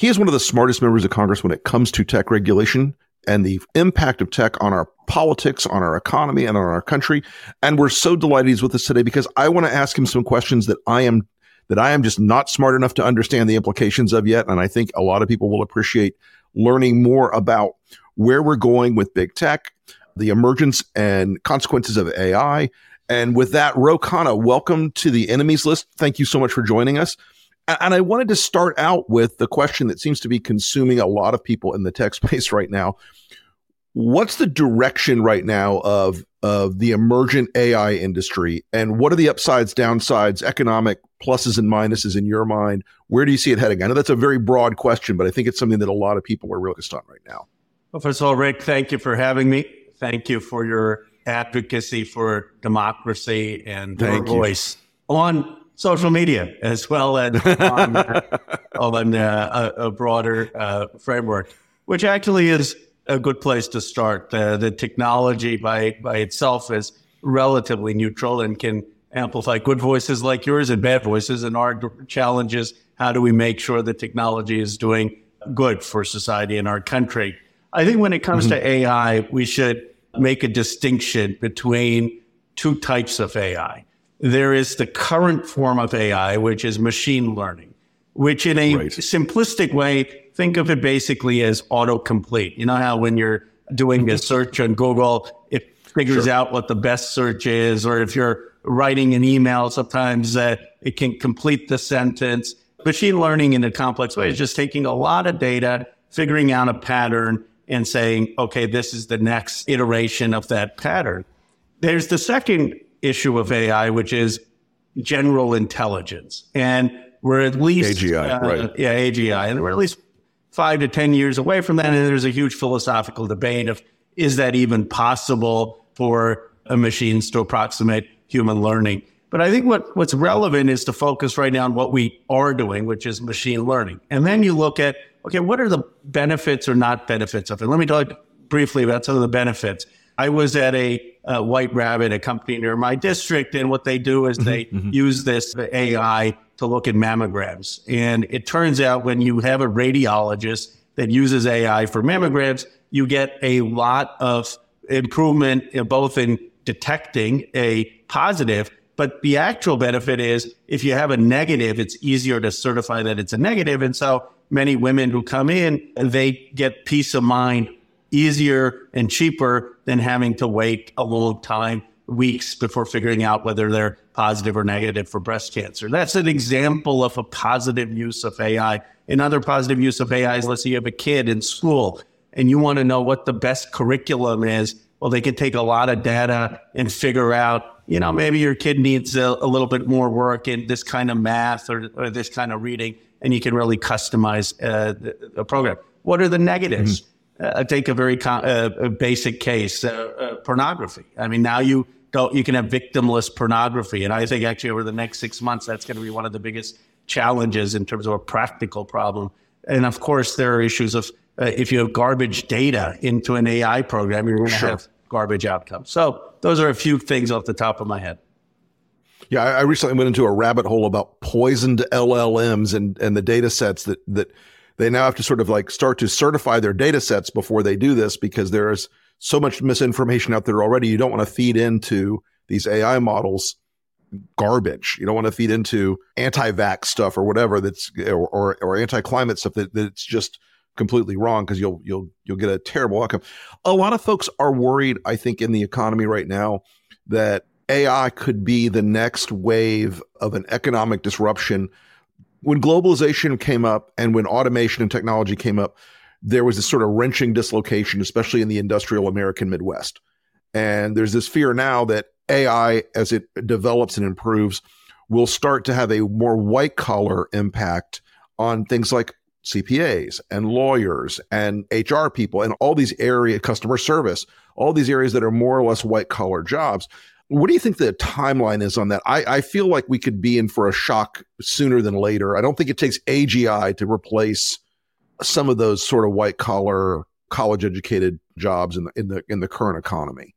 He is one of the smartest members of Congress when it comes to tech regulation and the impact of tech on our politics, on our economy, and on our country. And we're so delighted he's with us today because I want to ask him some questions that I am that I am just not smart enough to understand the implications of yet. And I think a lot of people will appreciate learning more about where we're going with big tech, the emergence and consequences of AI. And with that, Ro Khanna, welcome to the enemies list. Thank you so much for joining us. And I wanted to start out with the question that seems to be consuming a lot of people in the tech space right now. What's the direction right now of of the emergent AI industry, and what are the upsides, downsides, economic pluses and minuses in your mind? Where do you see it heading? I know that's a very broad question, but I think it's something that a lot of people are focused on right now. Well, first of all, Rick, thank you for having me. Thank you for your advocacy for democracy and Thank your you. voice on social media as well as on, on uh, a, a broader uh, framework, which actually is a good place to start. Uh, the technology by by itself is relatively neutral and can amplify good voices like yours and bad voices. And our challenge is how do we make sure the technology is doing good for society and our country? I think when it comes to AI, we should make a distinction between two types of AI. There is the current form of AI, which is machine learning, which in a Right. simplistic way, think of it basically as autocomplete. You know how when you're doing a search on Google, it figures out what the best search is, or if you're writing an email, sometimes uh, it can complete the sentence. Machine learning in a complex way is just taking a lot of data, figuring out a pattern, and saying, okay, this is the next iteration of that pattern. There's the second issue of AI, which is general intelligence. And we're at least AGI, uh, right. Yeah, AGI. And we're at least five to 10 years away from that. And there's a huge philosophical debate of is that even possible for a machines to approximate human learning? But I think what, what's relevant is to focus right now on what we are doing, which is machine learning. And then you look at, okay, what are the benefits or not benefits of it? Let me talk briefly about some of the benefits. I was at a uh, White Rabbit, a company near my district, and what they do is they use this AI to look at mammograms. And it turns out when you have a radiologist that uses AI for mammograms, you get a lot of improvement in both in detecting a positive, but the actual benefit is if you have a negative, it's easier to certify that it's a negative. And so many women who come in, they get peace of mind easier and cheaper than having to wait a long time, weeks before figuring out whether they're positive or negative for breast cancer. That's an example of a positive use of AI. Another positive use of AI is let's say you have a kid in school and you want to know what the best curriculum is. Well, they can take a lot of data and figure out, you know, maybe your kid needs a, a little bit more work in this kind of math or, or this kind of reading, and you can really customize uh, the, the program. What are the negatives? Uh, take a very co- uh, basic case, uh, uh, pornography. I mean, now you don't, you can have victimless pornography. And I think actually over the next six months, that's going to be one of the biggest challenges in terms of a practical problem. And of course, there are issues of uh, if you have garbage data into an AI program, you're going to have garbage outcomes. So those are a few things off the top of my head. Yeah, I recently went into a rabbit hole about poisoned LLMs and and the data sets that that they now have to sort of like start to certify their data sets before they do this because there is so much misinformation out there already. You don't want to feed into these AI models garbage. You don't want to feed into anti-vax stuff or whatever that's or or, or anti-climate stuff that that's just completely wrong because you'll you'll you'll get a terrible outcome. A lot of folks are worried, I think, in the economy right now that AI could be the next wave of an economic disruption. When globalization came up and when automation and technology came up, there was this sort of wrenching dislocation, especially in the industrial American Midwest. And there's this fear now that AI, as it develops and improves, will start to have a more white collar impact on things like CPAs and lawyers and HR people and all these area customer service, all these areas that are more or less white collar jobs. What do you think the timeline is on that? I, I feel like we could be in for a shock sooner than later. I don't think it takes AGI to replace some of those sort of white collar, college educated jobs in the in the in the current economy.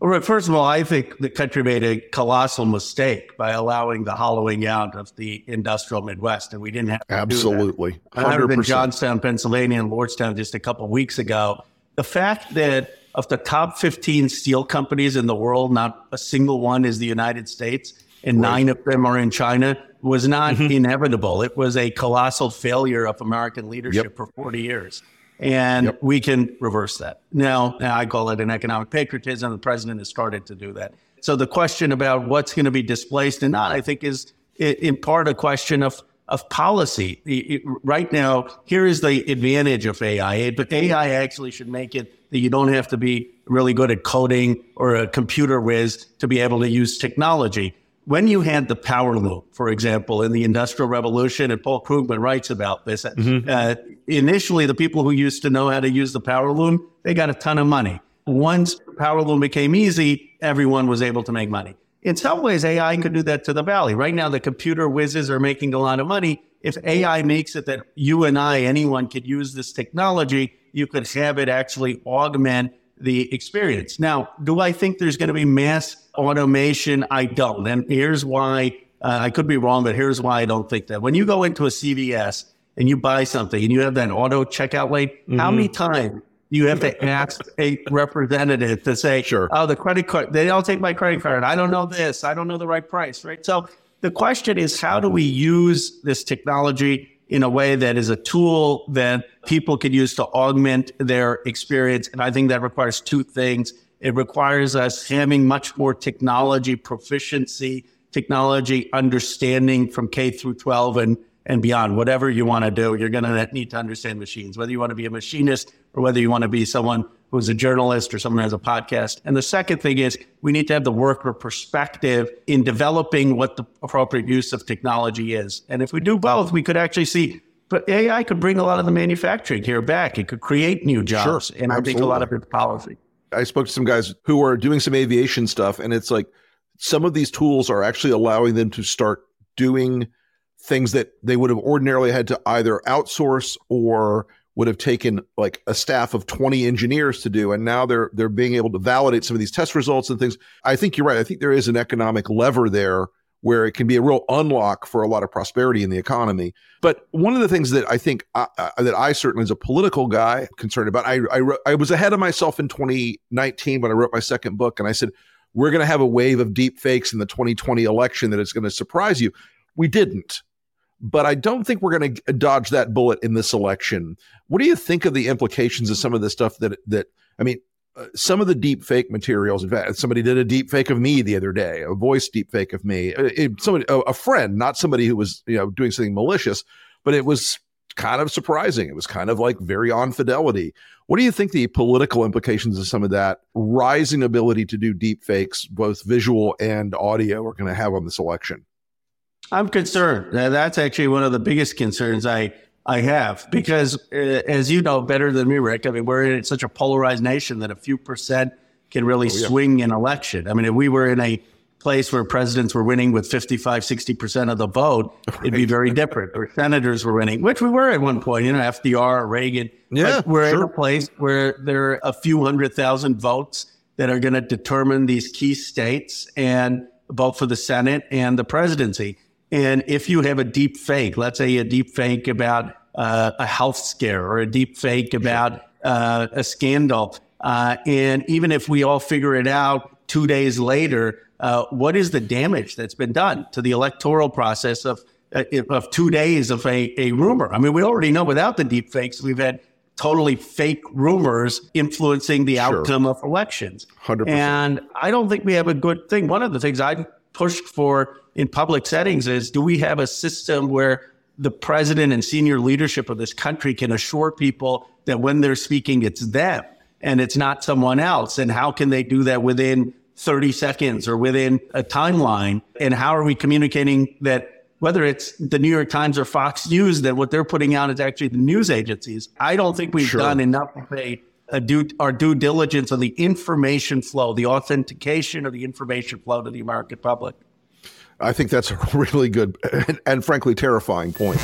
Well, first of all, I think the country made a colossal mistake by allowing the hollowing out of the industrial Midwest, and we didn't have to absolutely. I was in Johnstown, Pennsylvania, and Lordstown just a couple of weeks ago. The fact that of the top 15 steel companies in the world, not a single one is the United States, and right. nine of them are in China, was not mm-hmm. inevitable. It was a colossal failure of American leadership yep. for 40 years. And yep. we can reverse that. Now, I call it an economic patriotism. The president has started to do that. So the question about what's going to be displaced and not, I think, is in part a question of of policy. Right now, here is the advantage of AI, but AI actually should make it that you don't have to be really good at coding or a computer whiz to be able to use technology. When you had the power loom, for example, in the Industrial Revolution, and Paul Krugman writes about this, mm-hmm. uh, initially the people who used to know how to use the power loom, they got a ton of money. Once the power loom became easy, everyone was able to make money. In some ways, AI could do that to the valley. Right now, the computer whizzes are making a lot of money. If AI makes it that you and I, anyone could use this technology, you could have it actually augment the experience. Now, do I think there's going to be mass automation? I don't. And here's why uh, I could be wrong, but here's why I don't think that. When you go into a CVS and you buy something and you have that auto checkout lane, mm-hmm. how many times do you have to ask a representative to say, sure. oh, the credit card, they all take my credit card. I don't know this. I don't know the right price, right? So the question is, how do we use this technology in a way that is a tool that people can use to augment their experience? And I think that requires two things. It requires us having much more technology proficiency, technology understanding from K through 12 and and beyond. Whatever you want to do, you're going to need to understand machines, whether you want to be a machinist or whether you want to be someone who's a journalist or someone who has a podcast. And the second thing is we need to have the worker perspective in developing what the appropriate use of technology is. And if we do both, we could actually see but AI could bring a lot of the manufacturing here back. It could create new jobs. Sure, and I think a lot of it's policy. I spoke to some guys who are doing some aviation stuff, and it's like some of these tools are actually allowing them to start doing things that they would have ordinarily had to either outsource or would have taken like a staff of 20 engineers to do and now they're they're being able to validate some of these test results and things. I think you're right. I think there is an economic lever there where it can be a real unlock for a lot of prosperity in the economy. But one of the things that i think I, uh, that i certainly as a political guy concerned about I, I i was ahead of myself in 2019 when i wrote my second book and i said we're going to have a wave of deep fakes in the 2020 election that is going to surprise you. We didn't but I don't think we're going to dodge that bullet in this election. What do you think of the implications of some of the stuff that that I mean, uh, some of the deep fake materials. In fact, somebody did a deep fake of me the other day, a voice deep fake of me. Uh, it, somebody, a, a friend, not somebody who was you know doing something malicious, but it was kind of surprising. It was kind of like very on fidelity. What do you think the political implications of some of that rising ability to do deep fakes, both visual and audio, are going to have on this election? I'm concerned. That's actually one of the biggest concerns I I have because, uh, as you know better than me, Rick. I mean, we're in such a polarized nation that a few percent can really oh, yeah. swing an election. I mean, if we were in a place where presidents were winning with 55, 60% of the vote, right. it'd be very different. Or senators were winning, which we were at one point, you know, FDR, Reagan. Yeah. But we're sure. in a place where there are a few hundred thousand votes that are going to determine these key states and vote for the Senate and the presidency. And if you have a deep fake, let's say a deep fake about uh, a health scare or a deep fake about uh, a scandal, uh, and even if we all figure it out two days later, uh, what is the damage that's been done to the electoral process of uh, of two days of a, a rumor? I mean, we already know without the deep fakes, we've had totally fake rumors influencing the sure. outcome of elections. 100%. And I don't think we have a good thing. One of the things I pushed for in public settings is do we have a system where the president and senior leadership of this country can assure people that when they're speaking, it's them and it's not someone else? And how can they do that within 30 seconds or within a timeline? And how are we communicating that whether it's the New York Times or Fox News, that what they're putting out is actually the news agencies? I don't think we've sure. done enough of a, a due, our due diligence on the information flow, the authentication of the information flow to the American public. I think that's a really good and, and frankly terrifying point.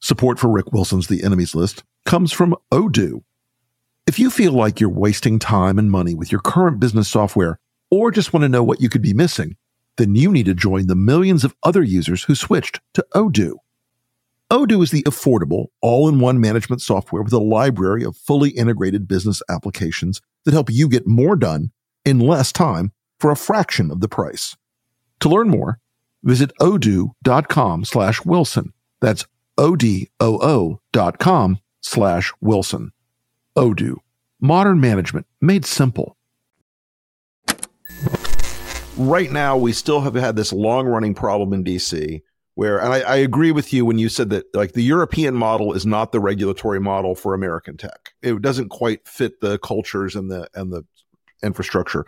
Support for Rick Wilson's The Enemies List comes from Odoo. If you feel like you're wasting time and money with your current business software, or just want to know what you could be missing, then you need to join the millions of other users who switched to Odoo. Odoo is the affordable, all in one management software with a library of fully integrated business applications that help you get more done in less time for a fraction of the price. To learn more, visit odoo.com slash Wilson. That's O-D-O-O dot com slash Wilson. Odoo. Modern management made simple. Right now, we still have had this long running problem in DC where, and I, I, agree with you when you said that like the European model is not the regulatory model for American tech. It doesn't quite fit the cultures and the, and the infrastructure.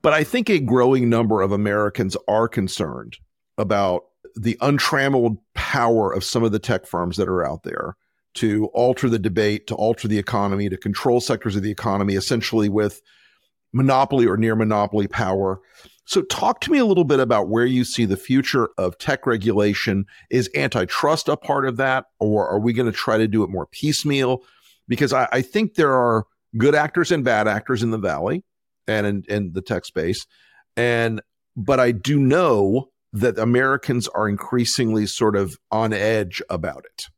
But I think a growing number of Americans are concerned about the untrammeled power of some of the tech firms that are out there to alter the debate, to alter the economy, to control sectors of the economy, essentially with monopoly or near monopoly power. So, talk to me a little bit about where you see the future of tech regulation. Is antitrust a part of that, or are we going to try to do it more piecemeal? Because I, I think there are good actors and bad actors in the valley and in, in the tech space. And, but I do know that Americans are increasingly sort of on edge about it.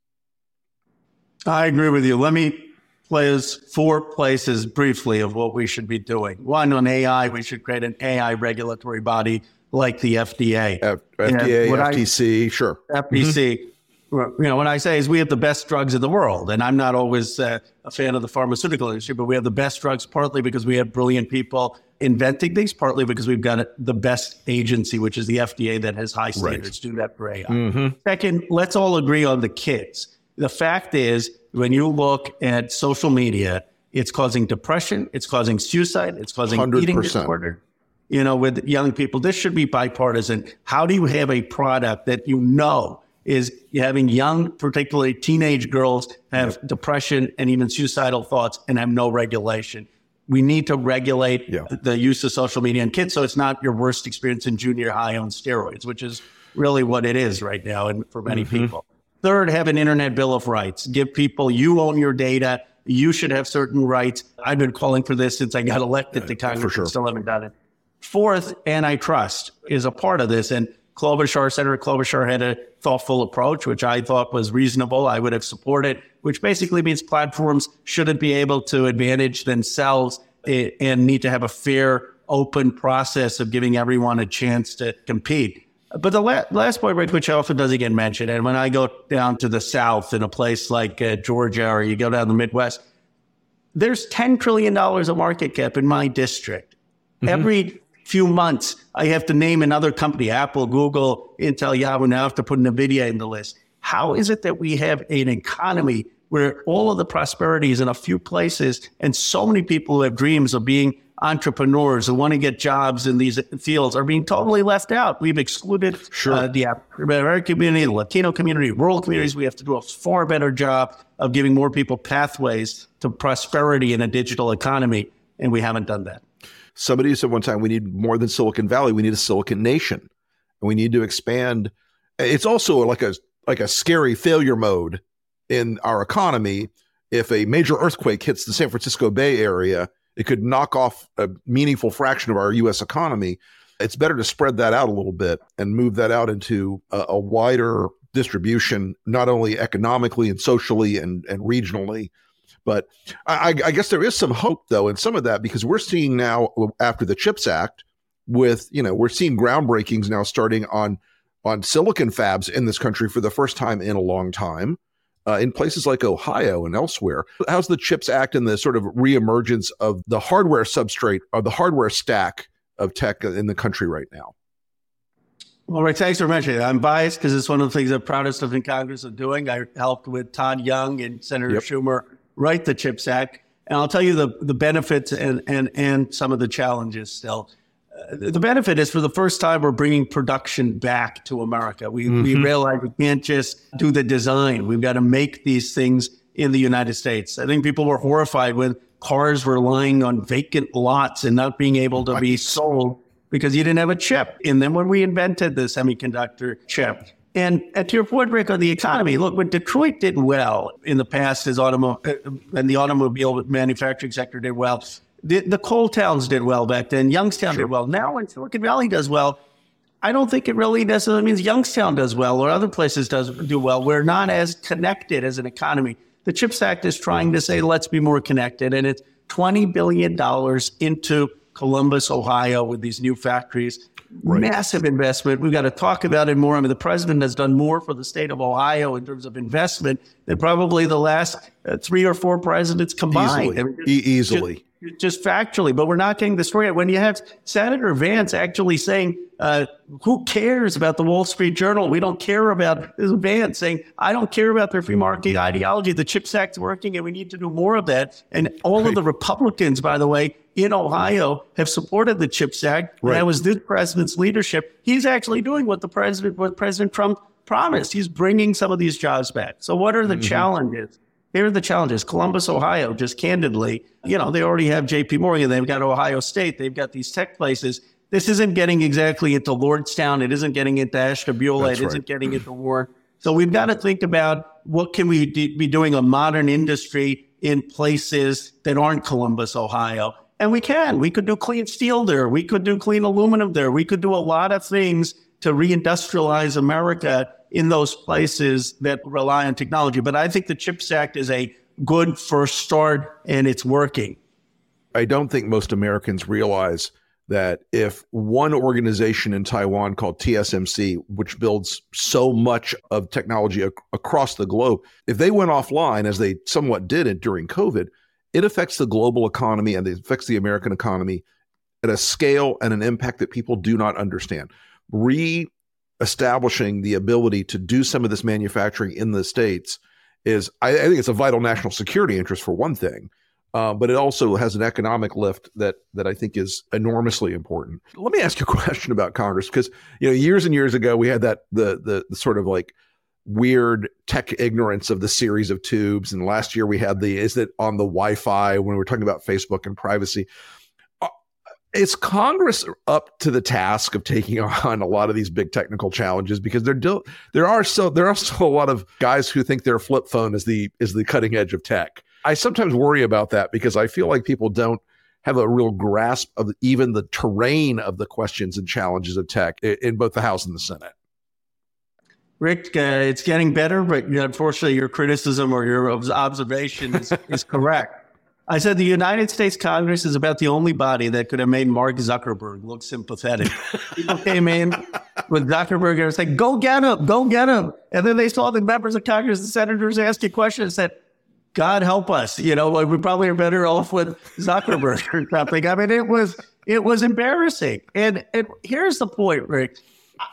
I agree with you. Let me play four places briefly of what we should be doing. One on AI, we should create an AI regulatory body like the FDA. F- FDA, FTC, I, sure. FTC. Mm-hmm you know, what I say is we have the best drugs in the world. And I'm not always uh, a fan of the pharmaceutical industry, but we have the best drugs partly because we have brilliant people inventing these, partly because we've got the best agency, which is the FDA that has high standards. Right. Do that for AI. Mm-hmm. Second, let's all agree on the kids. The fact is, when you look at social media, it's causing depression, it's causing suicide, it's causing 100%. eating disorder. You know, with young people, this should be bipartisan. How do you have a product that you know is having young, particularly teenage girls have yep. depression and even suicidal thoughts and have no regulation. We need to regulate yeah. the use of social media in kids so it's not your worst experience in junior high on steroids, which is really what it is right now and for many mm-hmm. people. Third, have an internet bill of rights. Give people you own your data. You should have certain rights. I've been calling for this since I got elected to Congress. Sure. Still haven't done it. Fourth, antitrust is a part of this. And Klobuchar, Senator Klobuchar had a thoughtful approach, which I thought was reasonable. I would have supported, which basically means platforms shouldn't be able to advantage themselves eh, and need to have a fair, open process of giving everyone a chance to compete. But the la- last point, right, which often doesn't get mentioned, and when I go down to the South in a place like uh, Georgia or you go down the Midwest, there's $10 trillion of market cap in my district. Mm-hmm. Every few months, I have to name another company, Apple, Google, Intel, Yahoo. Now I have to put NVIDIA in the list. How is it that we have an economy where all of the prosperity is in a few places and so many people who have dreams of being entrepreneurs who want to get jobs in these fields are being totally left out. We've excluded sure. uh, the American community, the Latino community, rural communities. We have to do a far better job of giving more people pathways to prosperity in a digital economy, and we haven't done that. Somebody said one time, we need more than Silicon Valley. We need a Silicon Nation, and we need to expand. It's also like a like a scary failure mode in our economy. If a major earthquake hits the San Francisco Bay Area, it could knock off a meaningful fraction of our U.S. economy. It's better to spread that out a little bit and move that out into a, a wider distribution, not only economically and socially and, and regionally. But I, I guess there is some hope, though, in some of that because we're seeing now after the CHIPS Act, with you know we're seeing groundbreakings now starting on on silicon fabs in this country for the first time in a long time. Uh, in places like Ohio and elsewhere. How's the CHIPS Act and the sort of reemergence of the hardware substrate or the hardware stack of tech in the country right now? Well, Rick, thanks for mentioning it. I'm biased because it's one of the things I'm proudest of in Congress of doing. I helped with Todd Young and Senator yep. Schumer write the CHIPS Act. And I'll tell you the, the benefits and, and, and some of the challenges still. The benefit is for the first time, we're bringing production back to America. We, mm-hmm. we realize we can't just do the design. We've got to make these things in the United States. I think people were horrified when cars were lying on vacant lots and not being able to be sold because you didn't have a chip in them when we invented the semiconductor chip. And, and to your point, Rick, on the economy, look, when Detroit did well in the past, as automo- uh, and the automobile manufacturing sector did well, the, the coal towns did well back then. Youngstown sure. did well. Now, when Silicon Valley does well, I don't think it really necessarily means Youngstown does well or other places does do well. We're not as connected as an economy. The CHIPS Act is trying to say, let's be more connected. And it's $20 billion into Columbus, Ohio, with these new factories. Right. Massive investment. We've got to talk about it more. I mean, the president has done more for the state of Ohio in terms of investment than probably the last uh, three or four presidents combined. Easily. I mean, e- easily. Just, just factually, but we're not getting the story. When you have Senator Vance actually saying, uh, who cares about the Wall Street Journal? We don't care about this Vance saying, I don't care about their free market ideology. The CHIPS Act's working and we need to do more of that. And all right. of the Republicans, by the way, in Ohio have supported the CHIPS Act. Right. That was this president's leadership. He's actually doing what the president, what President Trump promised. He's bringing some of these jobs back. So what are the mm-hmm. challenges? Here are the challenges. Columbus, Ohio, just candidly, you know, they already have JP Morgan. They've got Ohio State. They've got these tech places. This isn't getting exactly into Lordstown. It isn't getting into Ashtabula. It isn't getting into Warren. So we've got to think about what can we be doing a modern industry in places that aren't Columbus, Ohio. And we can. We could do clean steel there. We could do clean aluminum there. We could do a lot of things to reindustrialize America in those places that rely on technology. But I think the CHIPS Act is a good first start and it's working. I don't think most Americans realize that if one organization in Taiwan called TSMC, which builds so much of technology ac- across the globe, if they went offline, as they somewhat did it during COVID, it affects the global economy and it affects the American economy at a scale and an impact that people do not understand. Re establishing the ability to do some of this manufacturing in the states is I, I think it's a vital national security interest for one thing. Uh, but it also has an economic lift that that I think is enormously important. Let me ask you a question about Congress because you know years and years ago we had that the the, the sort of like weird tech ignorance of the series of tubes, and last year we had the is it on the Wi-Fi when we were talking about Facebook and privacy is Congress up to the task of taking on a lot of these big technical challenges? Because there there are so there are still a lot of guys who think their flip phone is the is the cutting edge of tech. I sometimes worry about that because I feel like people don't have a real grasp of even the terrain of the questions and challenges of tech in both the House and the Senate. Rick, uh, it's getting better, but unfortunately, your criticism or your observation is, is correct. I said the United States Congress is about the only body that could have made Mark Zuckerberg look sympathetic. People came in with Zuckerberg and said, go get him, go get him. And then they saw the members of Congress and senators asking questions and said, God help us. You know, we probably are better off with Zuckerberg or something. I mean, it was, it was embarrassing. And, and here's the point, Rick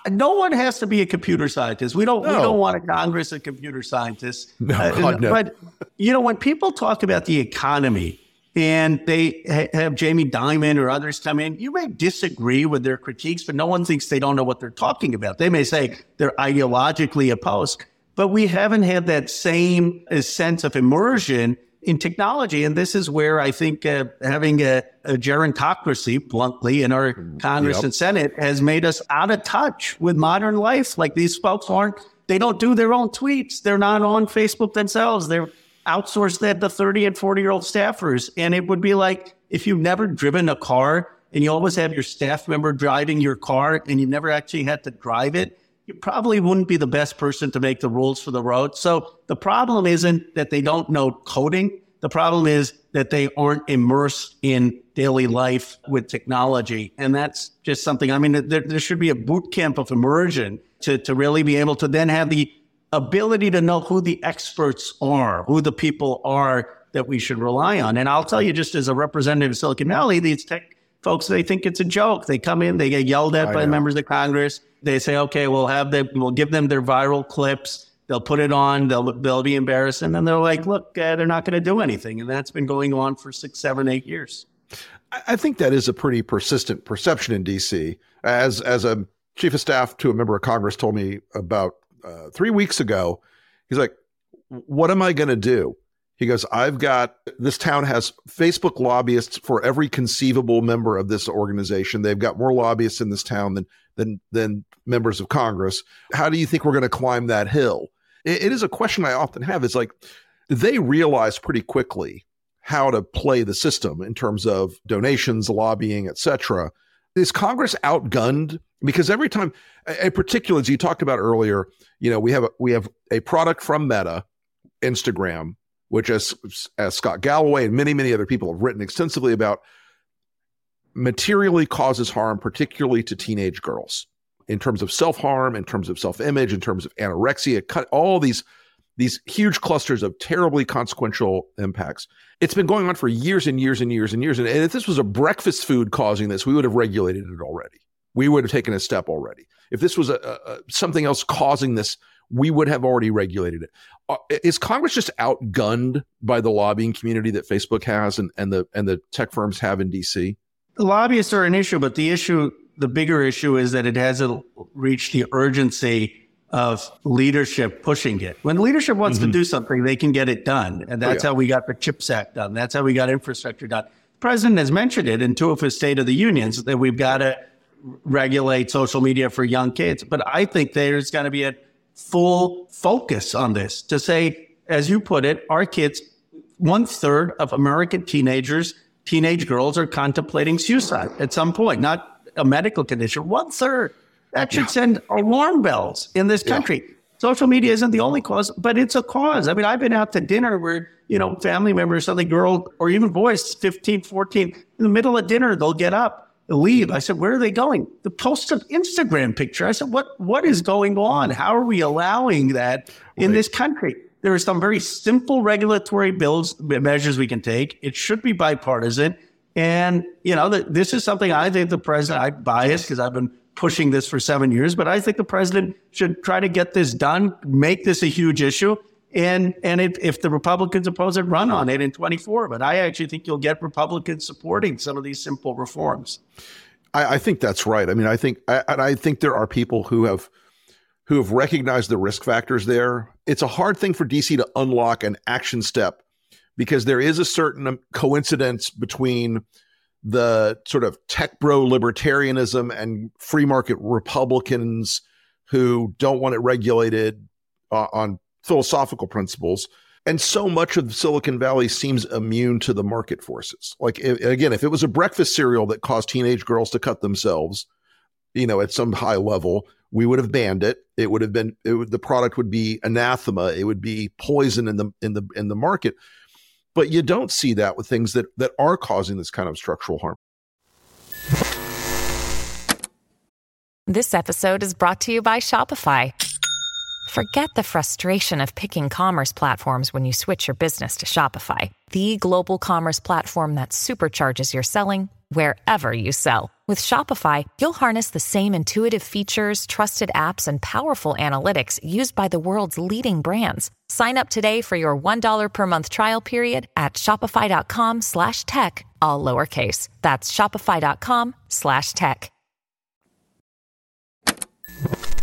no one has to be a computer scientist. We don't. No. We don't want a Congress of computer scientists. No, uh, no. But you know, when people talk about the economy and they ha- have Jamie Dimon or others come in, you may disagree with their critiques, but no one thinks they don't know what they're talking about. They may say they're ideologically opposed, but we haven't had that same uh, sense of immersion in technology. And this is where I think uh, having a, a gerontocracy, bluntly, in our Congress yep. and Senate has made us out of touch with modern life. Like these folks aren't, they don't do their own tweets. They're not on Facebook themselves. They're outsourced that to 30 and 40 year old staffers. And it would be like if you've never driven a car and you always have your staff member driving your car and you never actually had to drive it, you probably wouldn't be the best person to make the rules for the road. So the problem isn't that they don't know coding. The problem is that they aren't immersed in daily life with technology. And that's just something, I mean, there, there should be a boot camp of immersion to, to really be able to then have the ability to know who the experts are, who the people are that we should rely on. And I'll tell you, just as a representative of Silicon Valley, these tech folks, they think it's a joke. They come in, they get yelled at I by know. members of Congress. They say, okay, we'll have them, we'll give them their viral clips. They'll put it on. They'll they'll be embarrassed, and then they're like, look, uh, they're not going to do anything, and that's been going on for six, seven, eight years. I think that is a pretty persistent perception in DC. As as a chief of staff to a member of Congress told me about uh, three weeks ago. He's like, "What am I going to do?" He goes, "I've got this town has Facebook lobbyists for every conceivable member of this organization. They've got more lobbyists in this town than than than members of Congress. How do you think we're going to climb that hill?" it, it is a question I often have. It's like they realize pretty quickly how to play the system in terms of donations, lobbying, etc. Is Congress outgunned? Because every time, in particular, as you talked about earlier, you know, we have a, we have a product from Meta, Instagram, which as as Scott Galloway and many many other people have written extensively about, materially causes harm, particularly to teenage girls, in terms of self harm, in terms of self image, in terms of anorexia, cut all these these huge clusters of terribly consequential impacts. It's been going on for years and years and years and years. And, if this was a breakfast food causing this, we would have regulated it already. We would have taken a step already. If this was a, a something else causing this, we would have already regulated it. Uh, is Congress just outgunned by the lobbying community that Facebook has and, and the and the tech firms have in DC? The lobbyists are an issue, but the issue, the bigger issue, is that it hasn't reached the urgency of leadership pushing it. When leadership wants mm-hmm. to do something, they can get it done. And that's oh, yeah. how we got the CHIPS Act done. That's how we got infrastructure done. The president has mentioned it in two of his State of the Unions that we've got to regulate social media for young kids. But I think there's going to be a full focus on this to say, as you put it, our kids, one third of American teenagers, teenage girls are contemplating suicide at some point, not a medical condition, one third. That should yeah. send alarm bells in this country. Yeah. Social media isn't the only cause, but it's a cause. I mean, I've been out to dinner where, you know, family members, something girl or even boys, 15, 14, in the middle of dinner, they'll get up, leave. I said, where are they going? The post an Instagram picture. I said, what, what is going on? How are we allowing that in right. this country? There are some very simple regulatory bills, measures we can take. It should be bipartisan. And, you know, the, this is something I think the president, I bias because I've been pushing this for seven years, but I think the president should try to get this done, make this a huge issue. And and if, if the Republicans oppose it, run on it in 24. But I actually think you'll get Republicans supporting some of these simple reforms. I, I think that's right. I mean, I think I, and I think there are people who have who have recognized the risk factors there. It's a hard thing for DC to unlock an action step because there is a certain coincidence between the sort of tech bro libertarianism and free market Republicans who don't want it regulated uh, on philosophical principles. And so much of Silicon Valley seems immune to the market forces. Like, if, again, if it was a breakfast cereal that caused teenage girls to cut themselves, you know, at some high level, we would have banned it. It would have been would, the product would be anathema. It would be poison in the in the in the market. But you don't see that with things that, that are causing this kind of structural harm. This episode is brought to you by Shopify. Forget the frustration of picking commerce platforms when you switch your business to Shopify, the global commerce platform that supercharges your selling wherever you sell. With Shopify, you'll harness the same intuitive features, trusted apps, and powerful analytics used by the world's leading brands. Sign up today for your $1 per month trial period at shopify.com slash tech, all lowercase. That's shopify.com slash tech.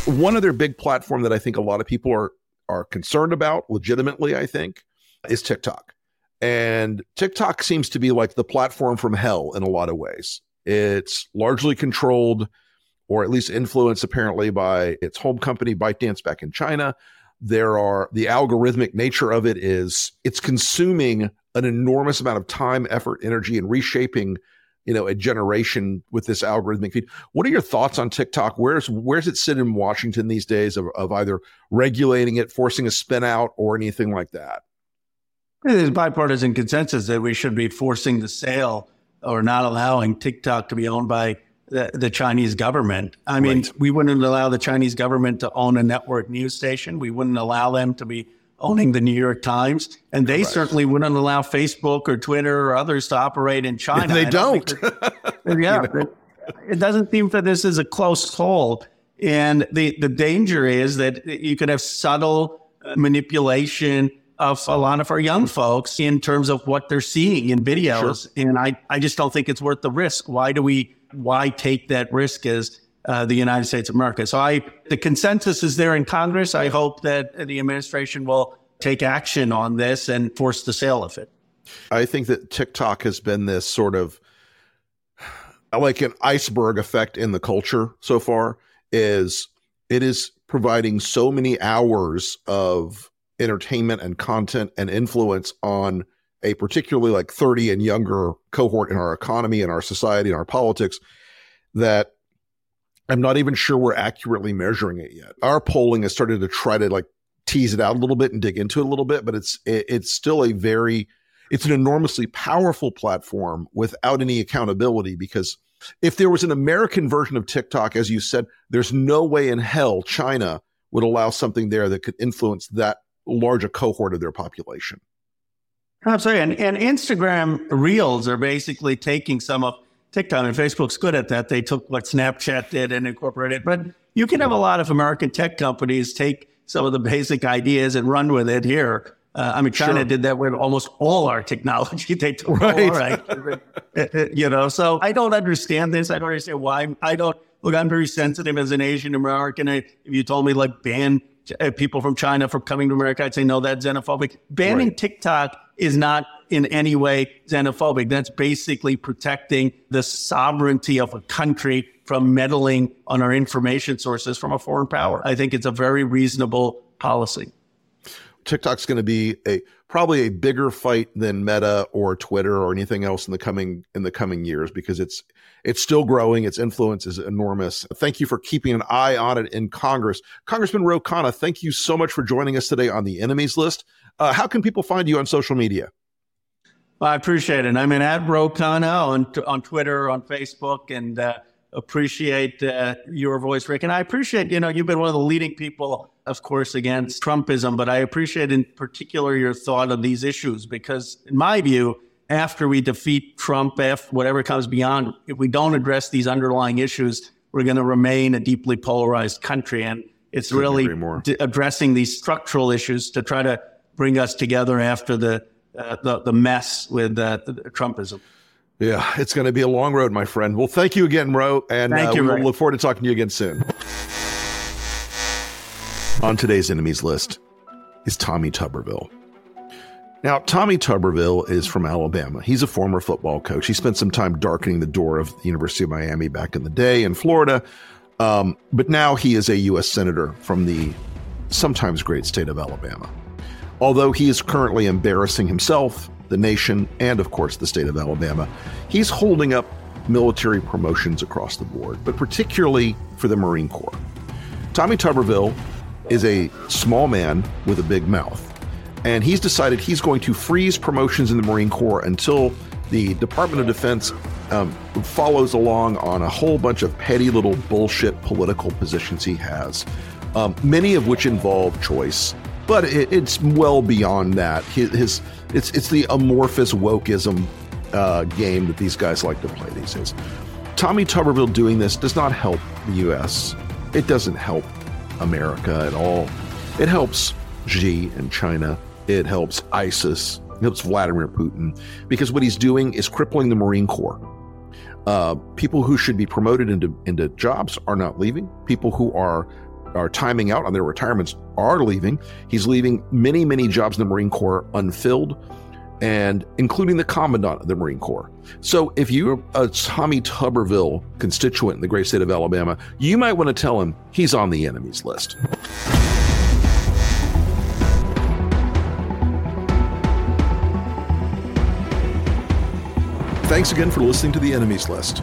One other big platform that I think a lot of people are, are concerned about, legitimately, I think, is TikTok. And TikTok seems to be like the platform from hell in a lot of ways. It's largely controlled or at least influenced apparently by its home company ByteDance back in China. There are the algorithmic nature of it is it's consuming an enormous amount of time, effort, energy, and reshaping, you know, a generation with this algorithmic feed. What are your thoughts on TikTok? Where's where's it sit in Washington these days of, of either regulating it, forcing a spin out, or anything like that? There's bipartisan consensus that we should be forcing the sale or not allowing TikTok to be owned by the, the Chinese government. I mean, right. we wouldn't allow the Chinese government to own a network news station. We wouldn't allow them to be owning the New York Times, and they Correct. certainly wouldn't allow Facebook or Twitter or others to operate in China. They don't. don't. yeah, you know? it doesn't seem that this is a close call, and the the danger is that you could have subtle manipulation of a lot of our young folks in terms of what they're seeing in videos. Sure. And I, I just don't think it's worth the risk. Why do we, why take that risk as uh, the United States of America? So I, the consensus is there in Congress. I hope that the administration will take action on this and force the sale of it. I think that TikTok has been this sort of like an iceberg effect in the culture so far is it is providing so many hours of entertainment and content and influence on a particularly like 30 and younger cohort in our economy and our society and our politics that I'm not even sure we're accurately measuring it yet. Our polling has started to try to like tease it out a little bit and dig into it a little bit, but it's it, it's still a very it's an enormously powerful platform without any accountability because if there was an American version of TikTok, as you said, there's no way in hell China would allow something there that could influence that large a cohort of their population. Absolutely. And, and Instagram Reels are basically taking some of TikTok and Facebook's good at that. They took what Snapchat did and incorporated it. But you can have a lot of American tech companies take some of the basic ideas and run with it here. Uh, I mean, China sure. did that with almost all our technology. They took right. all right, you know. So I don't understand this. I don't understand why. I don't look. I'm very sensitive as an Asian American. if you told me like ban Uh, people from China from coming to America, I'd say, no, that's xenophobic. Banning right. TikTok is not in any way xenophobic. That's basically protecting the sovereignty of a country from meddling on our information sources from a foreign power. I think it's a very reasonable policy. TikTok's going to be a probably a bigger fight than Meta or Twitter or anything else in the coming in the coming years because it's it's still growing. Its influence is enormous. Thank you for keeping an eye on it in Congress. Congressman Ro Khanna, thank you so much for joining us today on the enemies list. Uh, how can people find you on social media? Well, I appreciate it. I'm in at Ro Khanna on, on Twitter, on Facebook, and uh, appreciate uh, your voice, Rick. And I appreciate, you know, you've been one of the leading people, of course, against Trumpism, but I appreciate in particular your thought on these issues because, in my view, after we defeat Trump, if whatever comes beyond, if we don't address these underlying issues, we're going to remain a deeply polarized country. And it's Couldn't really d- addressing these structural issues to try to bring us together after the uh, the, the, mess with uh, Trumpism. Yeah, it's going to be a long road, my friend. Well, thank you again, Ro, and uh, you, we'll look forward to talking to you again soon. On today's enemies list is Tommy Tuberville. Now, Tommy Tuberville is from Alabama. He's a former football coach. He spent some time darkening the door of the University of Miami back in the day in Florida. Um, but now he is a U.S. Senator from the sometimes great state of Alabama. Although he is currently embarrassing himself, the nation, and of course the state of Alabama, he's holding up military promotions across the board, but particularly for the Marine Corps. Tommy Tuberville is a small man with a big mouth and he's decided he's going to freeze promotions in the Marine Corps until the Department of Defense um, follows along on a whole bunch of petty little bullshit political positions he has, um, many of which involve choice. But it, it's well beyond that. His, his, it's it's the amorphous wokeism uh, game that these guys like to play these days. Tommy Tuberville doing this does not help the U.S. It doesn't help America at all. It helps Xi and China it helps ISIS, it helps Vladimir Putin, because what he's doing is crippling the Marine Corps. Uh, people who should be promoted into, into jobs are not leaving. People who are are timing out on their retirements are leaving. He's leaving many, many jobs in the Marine Corps unfilled. and including the Commandant of the Marine Corps. So if you're a Tommy Tuberville constituent in the great state of Alabama, you might want to tell him he's on the enemy's list. Thanks again for listening to the Enemies List.